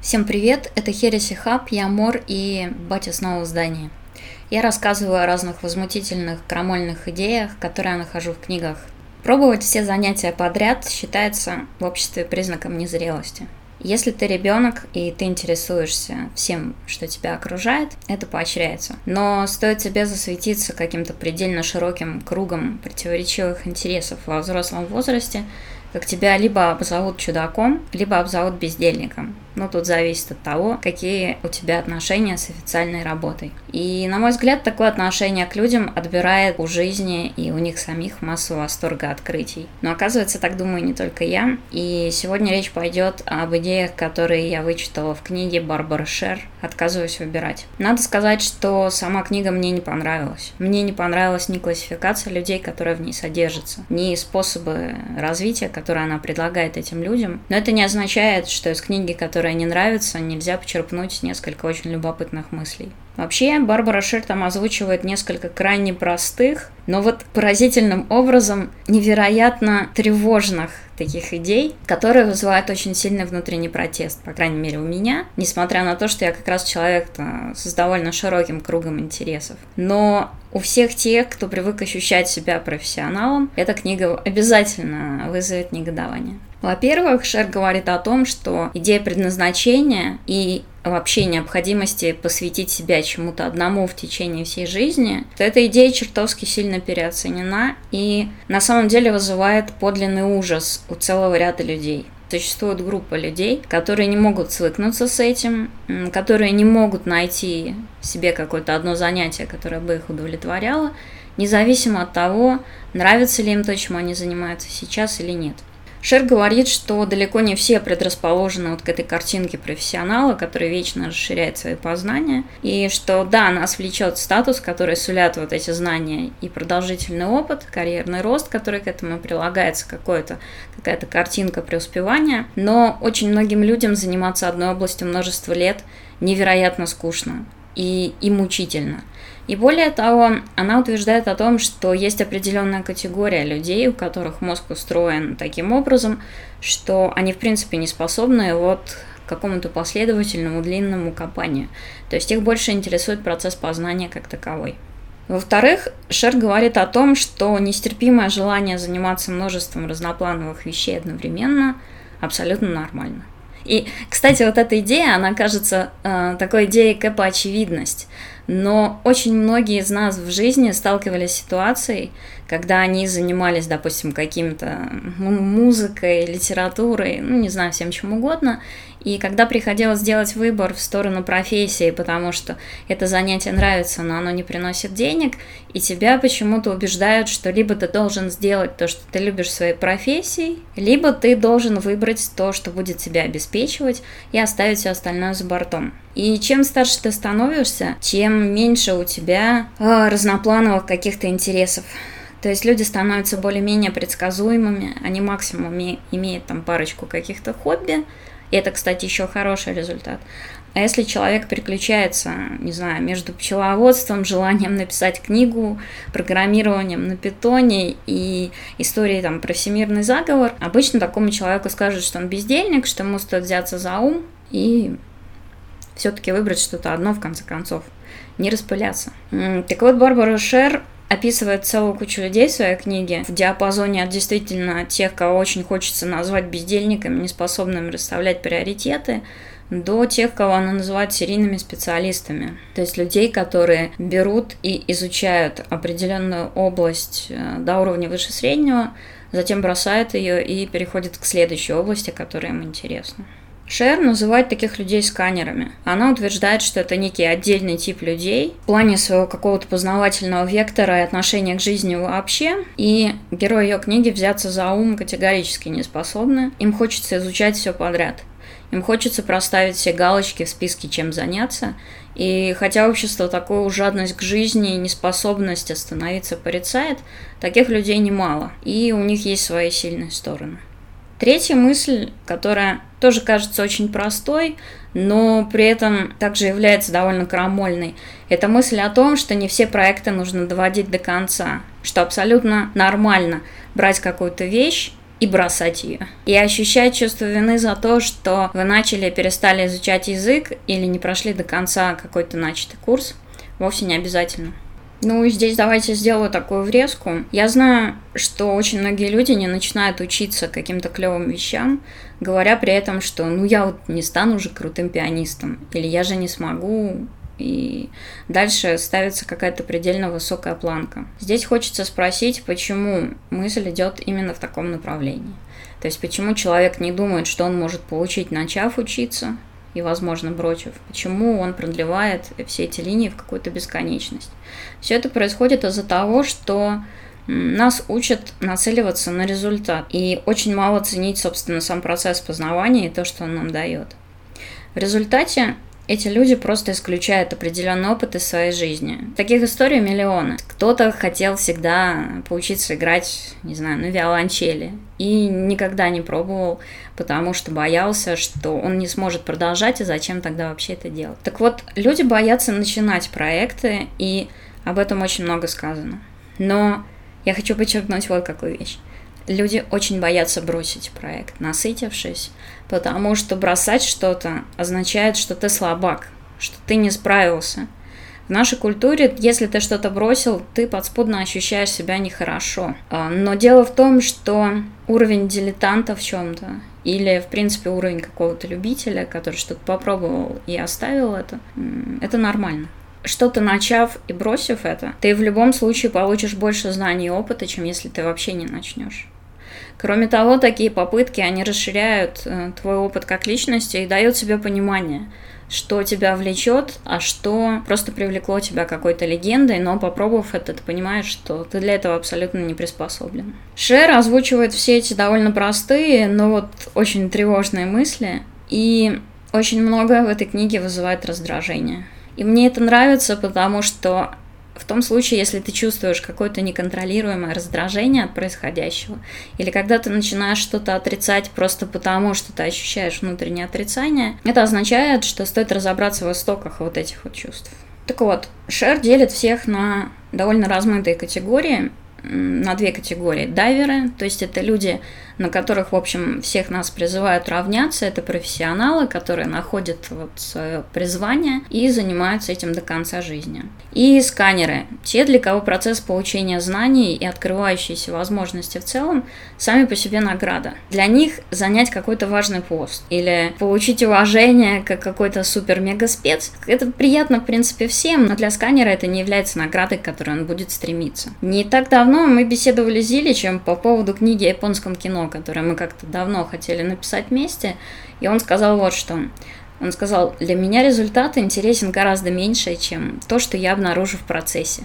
Всем привет, это Хереси Хаб, я Мор и батя снова в здании. Я рассказываю о разных возмутительных крамольных идеях, которые я нахожу в книгах. Пробовать все занятия подряд считается в обществе признаком незрелости. Если ты ребенок и ты интересуешься всем, что тебя окружает, это поощряется. Но стоит тебе засветиться каким-то предельно широким кругом противоречивых интересов во взрослом возрасте, как тебя либо обзовут чудаком, либо обзовут бездельником. Ну, тут зависит от того, какие у тебя отношения с официальной работой. И, на мой взгляд, такое отношение к людям отбирает у жизни и у них самих массу восторга открытий. Но оказывается, так думаю не только я. И сегодня речь пойдет об идеях, которые я вычитала в книге Барбары Шер «Отказываюсь выбирать». Надо сказать, что сама книга мне не понравилась. Мне не понравилась ни классификация людей, которая в ней содержится, ни способы развития, которые она предлагает этим людям. Но это не означает, что из книги, которая не нравится, нельзя почерпнуть несколько очень любопытных мыслей. Вообще, Барбара Шер там озвучивает несколько крайне простых, но вот поразительным образом невероятно тревожных таких идей, которые вызывают очень сильный внутренний протест, по крайней мере у меня, несмотря на то, что я как раз человек с довольно широким кругом интересов. Но у всех тех, кто привык ощущать себя профессионалом, эта книга обязательно вызовет негодование. Во-первых, Шер говорит о том, что идея предназначения и вообще необходимости посвятить себя чему-то одному в течение всей жизни, то эта идея чертовски сильно переоценена и на самом деле вызывает подлинный ужас у целого ряда людей. Существует группа людей, которые не могут свыкнуться с этим, которые не могут найти себе какое-то одно занятие, которое бы их удовлетворяло, независимо от того, нравится ли им то, чем они занимаются сейчас или нет. Шер говорит, что далеко не все предрасположены вот к этой картинке профессионала, который вечно расширяет свои познания, и что да, нас влечет статус, который сулят вот эти знания и продолжительный опыт, карьерный рост, который к этому прилагается, какое-то, какая-то картинка преуспевания, но очень многим людям заниматься одной областью множество лет невероятно скучно и, и мучительно. И более того, она утверждает о том, что есть определенная категория людей, у которых мозг устроен таким образом, что они в принципе не способны вот какому-то последовательному длинному копанию. То есть их больше интересует процесс познания как таковой. Во-вторых, Шер говорит о том, что нестерпимое желание заниматься множеством разноплановых вещей одновременно абсолютно нормально. И, кстати, вот эта идея, она кажется э, такой идеей Кэпа очевидность. Но очень многие из нас в жизни сталкивались с ситуацией, когда они занимались, допустим, каким-то музыкой, литературой, ну, не знаю, всем чем угодно, и когда приходилось сделать выбор в сторону профессии, потому что это занятие нравится, но оно не приносит денег, и тебя почему-то убеждают, что либо ты должен сделать то, что ты любишь своей профессией, либо ты должен выбрать то, что будет тебя обеспечивать, и оставить все остальное за бортом. И чем старше ты становишься, тем меньше у тебя э, разноплановых каких-то интересов. То есть люди становятся более-менее предсказуемыми, они максимум имеют там парочку каких-то хобби, и это, кстати, еще хороший результат. А если человек переключается, не знаю, между пчеловодством, желанием написать книгу, программированием на питоне и историей там про всемирный заговор, обычно такому человеку скажут, что он бездельник, что ему стоит взяться за ум и все-таки выбрать что-то одно в конце концов, не распыляться. Так вот, Барбара Шер описывает целую кучу людей в своей книге в диапазоне от действительно тех, кого очень хочется назвать бездельниками, неспособными расставлять приоритеты, до тех, кого она называет серийными специалистами. То есть людей, которые берут и изучают определенную область э, до уровня выше среднего, затем бросают ее и переходят к следующей области, которая им интересна. Шер называет таких людей сканерами. Она утверждает, что это некий отдельный тип людей в плане своего какого-то познавательного вектора и отношения к жизни вообще. И герои ее книги взяться за ум категорически не способны. Им хочется изучать все подряд. Им хочется проставить все галочки в списке, чем заняться. И хотя общество такую жадность к жизни и неспособность остановиться порицает, таких людей немало. И у них есть свои сильные стороны. Третья мысль, которая тоже кажется очень простой, но при этом также является довольно крамольной, это мысль о том, что не все проекты нужно доводить до конца, что абсолютно нормально брать какую-то вещь и бросать ее. И ощущать чувство вины за то, что вы начали, перестали изучать язык или не прошли до конца какой-то начатый курс, вовсе не обязательно. Ну, здесь давайте сделаю такую врезку. Я знаю, что очень многие люди не начинают учиться каким-то клевым вещам, говоря при этом, что ну я вот не стану уже крутым пианистом, или я же не смогу, и дальше ставится какая-то предельно высокая планка. Здесь хочется спросить, почему мысль идет именно в таком направлении. То есть почему человек не думает, что он может получить, начав учиться, и, возможно, бросив. Почему он продлевает все эти линии в какую-то бесконечность? Все это происходит из-за того, что нас учат нацеливаться на результат и очень мало ценить, собственно, сам процесс познавания и то, что он нам дает. В результате эти люди просто исключают определенный опыт из своей жизни. Таких историй миллионы. Кто-то хотел всегда поучиться играть, не знаю, на виолончели и никогда не пробовал, потому что боялся, что он не сможет продолжать, и зачем тогда вообще это делать. Так вот, люди боятся начинать проекты, и об этом очень много сказано. Но я хочу подчеркнуть вот какую вещь. Люди очень боятся бросить проект, насытившись, потому что бросать что-то означает, что ты слабак, что ты не справился. В нашей культуре, если ты что-то бросил, ты подспудно ощущаешь себя нехорошо. А, но дело в том, что уровень дилетанта в чем-то или, в принципе, уровень какого-то любителя, который что-то попробовал и оставил это, это нормально. Что-то начав и бросив это, ты в любом случае получишь больше знаний и опыта, чем если ты вообще не начнешь. Кроме того, такие попытки, они расширяют э, твой опыт как личности и дают себе понимание, что тебя влечет, а что просто привлекло тебя какой-то легендой, но попробовав это, ты понимаешь, что ты для этого абсолютно не приспособлен. Шер озвучивает все эти довольно простые, но вот очень тревожные мысли, и очень многое в этой книге вызывает раздражение. И мне это нравится, потому что в том случае, если ты чувствуешь какое-то неконтролируемое раздражение от происходящего, или когда ты начинаешь что-то отрицать просто потому, что ты ощущаешь внутреннее отрицание, это означает, что стоит разобраться в истоках вот этих вот чувств. Так вот, Шер делит всех на довольно размытые категории, на две категории. Дайверы, то есть это люди, на которых, в общем, всех нас призывают равняться. Это профессионалы, которые находят вот свое призвание и занимаются этим до конца жизни. И сканеры, те, для кого процесс получения знаний и открывающиеся возможности в целом сами по себе награда. Для них занять какой-то важный пост или получить уважение как какой-то супер-мега-спец, это приятно, в принципе, всем, но для сканера это не является наградой, к которой он будет стремиться. Не так давно мы беседовали с Зиличем по поводу книги о японском кино, которое мы как-то давно хотели написать вместе, и он сказал вот что. Он сказал, для меня результат интересен гораздо меньше, чем то, что я обнаружу в процессе.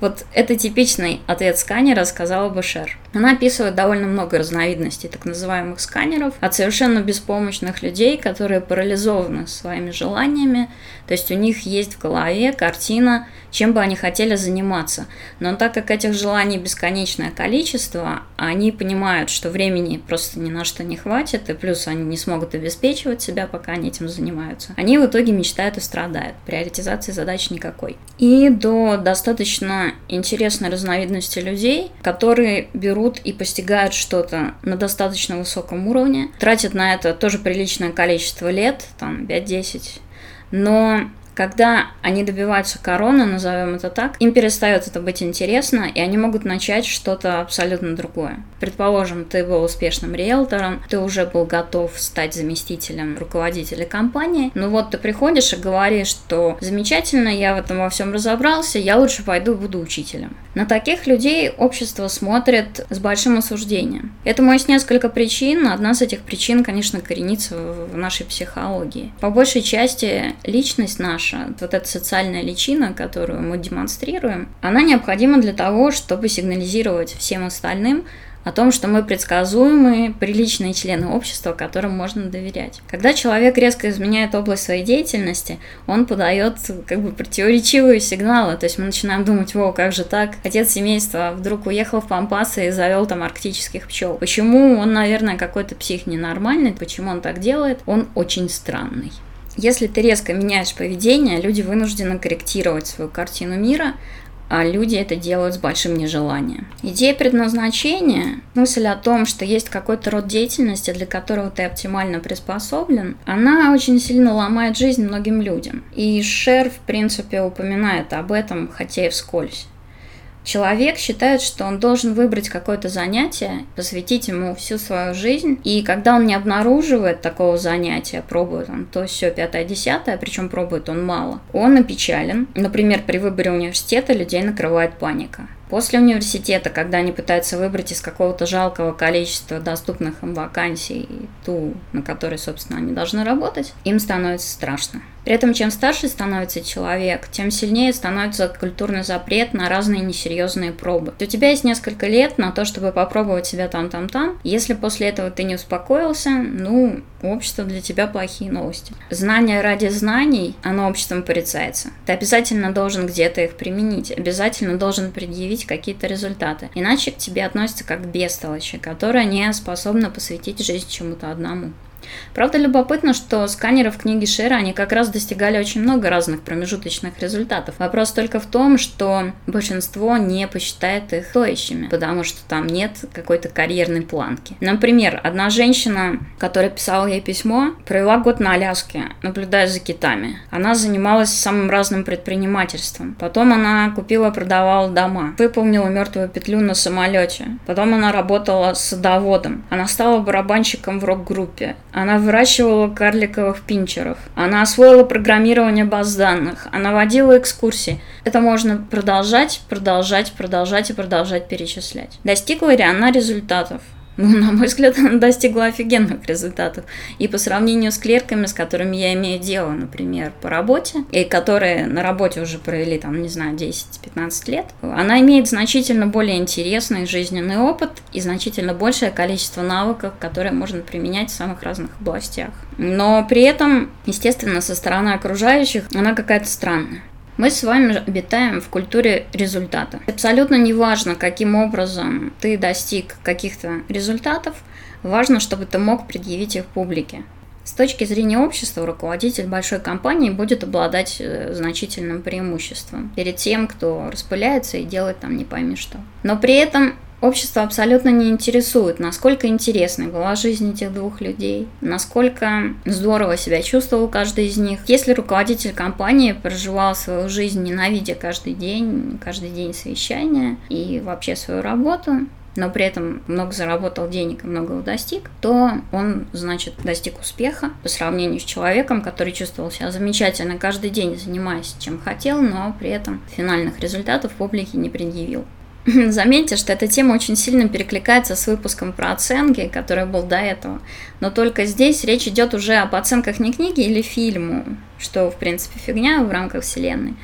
Вот это типичный ответ сканера, сказала бы Шер. Она описывает довольно много разновидностей так называемых сканеров, от совершенно беспомощных людей, которые парализованы своими желаниями, то есть у них есть в голове картина, чем бы они хотели заниматься. Но так как этих желаний бесконечное количество, они понимают, что времени просто ни на что не хватит, и плюс они не смогут обеспечивать себя, пока они этим занимаются. Они в итоге мечтают и страдают. Приоритизации задач никакой. И до достаточно интересной разновидности людей, которые берут и постигают что-то на достаточно высоком уровне, тратят на это тоже приличное количество лет, там 5-10, но когда они добиваются короны, назовем это так, им перестает это быть интересно, и они могут начать что-то абсолютно другое. Предположим, ты был успешным риэлтором, ты уже был готов стать заместителем руководителя компании, ну вот ты приходишь и говоришь, что замечательно, я в этом во всем разобрался, я лучше пойду буду учителем. На таких людей общество смотрит с большим осуждением. Этому есть несколько причин. Одна из этих причин, конечно, коренится в нашей психологии. По большей части личность наша, вот эта социальная личина, которую мы демонстрируем, она необходима для того, чтобы сигнализировать всем остальным о том, что мы предсказуемые, приличные члены общества, которым можно доверять. Когда человек резко изменяет область своей деятельности, он подает как бы противоречивые сигналы, то есть мы начинаем думать, о, как же так, отец семейства вдруг уехал в Пампасы и завел там арктических пчел. Почему он, наверное, какой-то псих ненормальный, почему он так делает, он очень странный. Если ты резко меняешь поведение, люди вынуждены корректировать свою картину мира, а люди это делают с большим нежеланием. Идея предназначения, мысль о том, что есть какой-то род деятельности, для которого ты оптимально приспособлен, она очень сильно ломает жизнь многим людям. И Шер, в принципе, упоминает об этом, хотя и вскользь. Человек считает, что он должен выбрать какое-то занятие, посвятить ему всю свою жизнь, и когда он не обнаруживает такого занятия, пробует он то все пятое, десятое, причем пробует он мало, он опечален. Например, при выборе университета людей накрывает паника. После университета, когда они пытаются выбрать из какого-то жалкого количества доступных им вакансий ту, на которой, собственно, они должны работать, им становится страшно. При этом, чем старше становится человек, тем сильнее становится культурный запрет на разные несерьезные пробы. У тебя есть несколько лет на то, чтобы попробовать себя там-там-там. Если после этого ты не успокоился, ну, общество для тебя плохие новости. Знание ради знаний, оно обществом порицается. Ты обязательно должен где-то их применить, обязательно должен предъявить какие-то результаты. Иначе к тебе относятся как к бестолочи, которая не способна посвятить жизнь чему-то одному. Правда, любопытно, что сканеры в книге Шера, они как раз достигали очень много разных промежуточных результатов. Вопрос только в том, что большинство не посчитает их стоящими, потому что там нет какой-то карьерной планки. Например, одна женщина, которая писала ей письмо, провела год на Аляске, наблюдая за китами. Она занималась самым разным предпринимательством. Потом она купила, продавала дома, выполнила мертвую петлю на самолете. Потом она работала садоводом. Она стала барабанщиком в рок-группе. Она выращивала карликовых пинчеров. Она освоила программирование баз данных. Она водила экскурсии. Это можно продолжать, продолжать, продолжать и продолжать перечислять. Достигла ли она результатов? Ну, на мой взгляд, она достигла офигенных результатов. И по сравнению с клерками, с которыми я имею дело, например, по работе, и которые на работе уже провели, там, не знаю, 10-15 лет, она имеет значительно более интересный жизненный опыт и значительно большее количество навыков, которые можно применять в самых разных областях. Но при этом, естественно, со стороны окружающих она какая-то странная. Мы с вами обитаем в культуре результата. Абсолютно не важно, каким образом ты достиг каких-то результатов, важно, чтобы ты мог предъявить их публике. С точки зрения общества, руководитель большой компании будет обладать э, значительным преимуществом перед тем, кто распыляется и делает там не пойми что. Но при этом Общество абсолютно не интересует, насколько интересной была жизнь этих двух людей, насколько здорово себя чувствовал каждый из них. Если руководитель компании проживал свою жизнь, ненавидя каждый день, каждый день совещания и вообще свою работу, но при этом много заработал денег и многого достиг, то он, значит, достиг успеха по сравнению с человеком, который чувствовал себя замечательно каждый день, занимаясь чем хотел, но при этом финальных результатов публике не предъявил. Заметьте, что эта тема очень сильно перекликается с выпуском про оценки, который был до этого. Но только здесь речь идет уже об оценках не книги или фильму, что, в принципе, фигня в рамках Вселенной,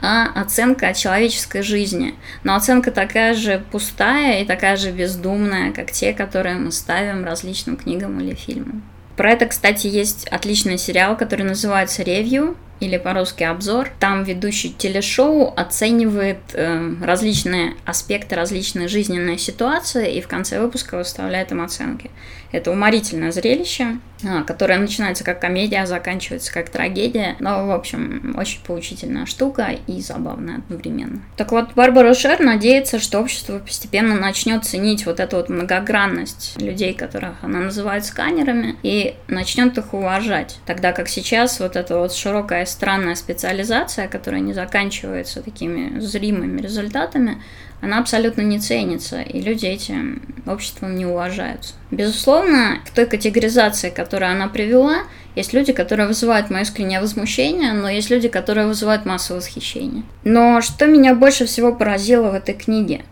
а оценка человеческой жизни. Но оценка такая же пустая и такая же бездумная, как те, которые мы ставим различным книгам или фильмам. Про это, кстати, есть отличный сериал, который называется «Ревью», или по-русски обзор. Там ведущий телешоу оценивает э, различные аспекты, различные жизненные ситуации и в конце выпуска выставляет им оценки. Это уморительное зрелище, а, которое начинается как комедия, а заканчивается как трагедия. Но, в общем, очень поучительная штука и забавная одновременно. Так вот, Барбара Шер надеется, что общество постепенно начнет ценить вот эту вот многогранность людей, которых она называет сканерами, и начнет их уважать. Тогда как сейчас вот эта вот широкая странная специализация, которая не заканчивается такими зримыми результатами, она абсолютно не ценится, и люди этим обществом не уважаются. Безусловно, в той категоризации, которую она привела, есть люди, которые вызывают мое искреннее возмущение, но есть люди, которые вызывают массу восхищения. Но что меня больше всего поразило в этой книге?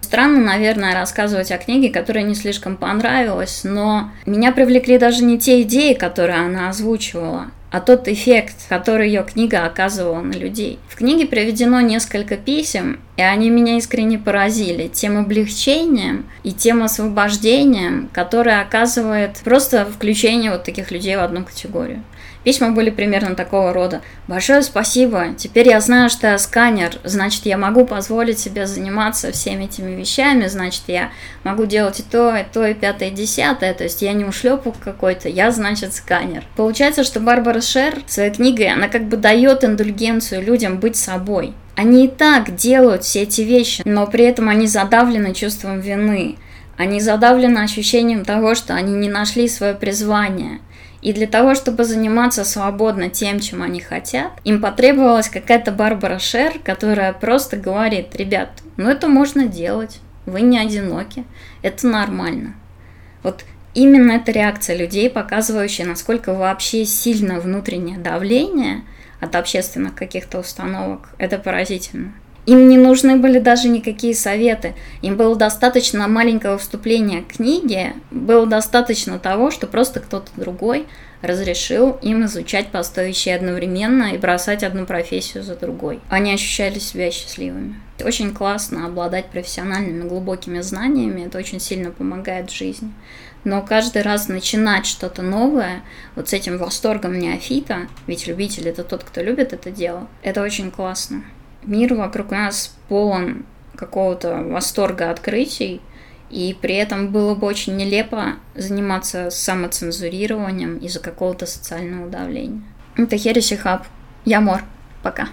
Странно, наверное, рассказывать о книге, которая не слишком понравилась, но меня привлекли даже не те идеи, которые она озвучивала, а тот эффект, который ее книга оказывала на людей. В книге приведено несколько писем, и они меня искренне поразили тем облегчением и тем освобождением, которое оказывает просто включение вот таких людей в одну категорию. Письма были примерно такого рода. Большое спасибо. Теперь я знаю, что я сканер. Значит, я могу позволить себе заниматься всеми этими вещами. Значит, я могу делать и то, и то, и пятое, и десятое. То есть я не ушлепок какой-то. Я, значит, сканер. Получается, что Барбара Шер своей книгой, она как бы дает индульгенцию людям быть собой. Они и так делают все эти вещи, но при этом они задавлены чувством вины. Они задавлены ощущением того, что они не нашли свое призвание. И для того, чтобы заниматься свободно тем, чем они хотят, им потребовалась какая-то Барбара Шер, которая просто говорит, ребят, ну это можно делать, вы не одиноки, это нормально. Вот именно эта реакция людей, показывающая, насколько вообще сильно внутреннее давление от общественных каких-то установок, это поразительно. Им не нужны были даже никакие советы. Им было достаточно маленького вступления к книге, было достаточно того, что просто кто-то другой разрешил им изучать постоящие одновременно и бросать одну профессию за другой. Они ощущали себя счастливыми. Очень классно обладать профессиональными глубокими знаниями, это очень сильно помогает в жизни. Но каждый раз начинать что-то новое, вот с этим восторгом неофита, ведь любитель это тот, кто любит это дело, это очень классно мир вокруг нас полон какого-то восторга открытий, и при этом было бы очень нелепо заниматься самоцензурированием из-за какого-то социального давления. Это Хереси Хаб. Я Мор. Пока.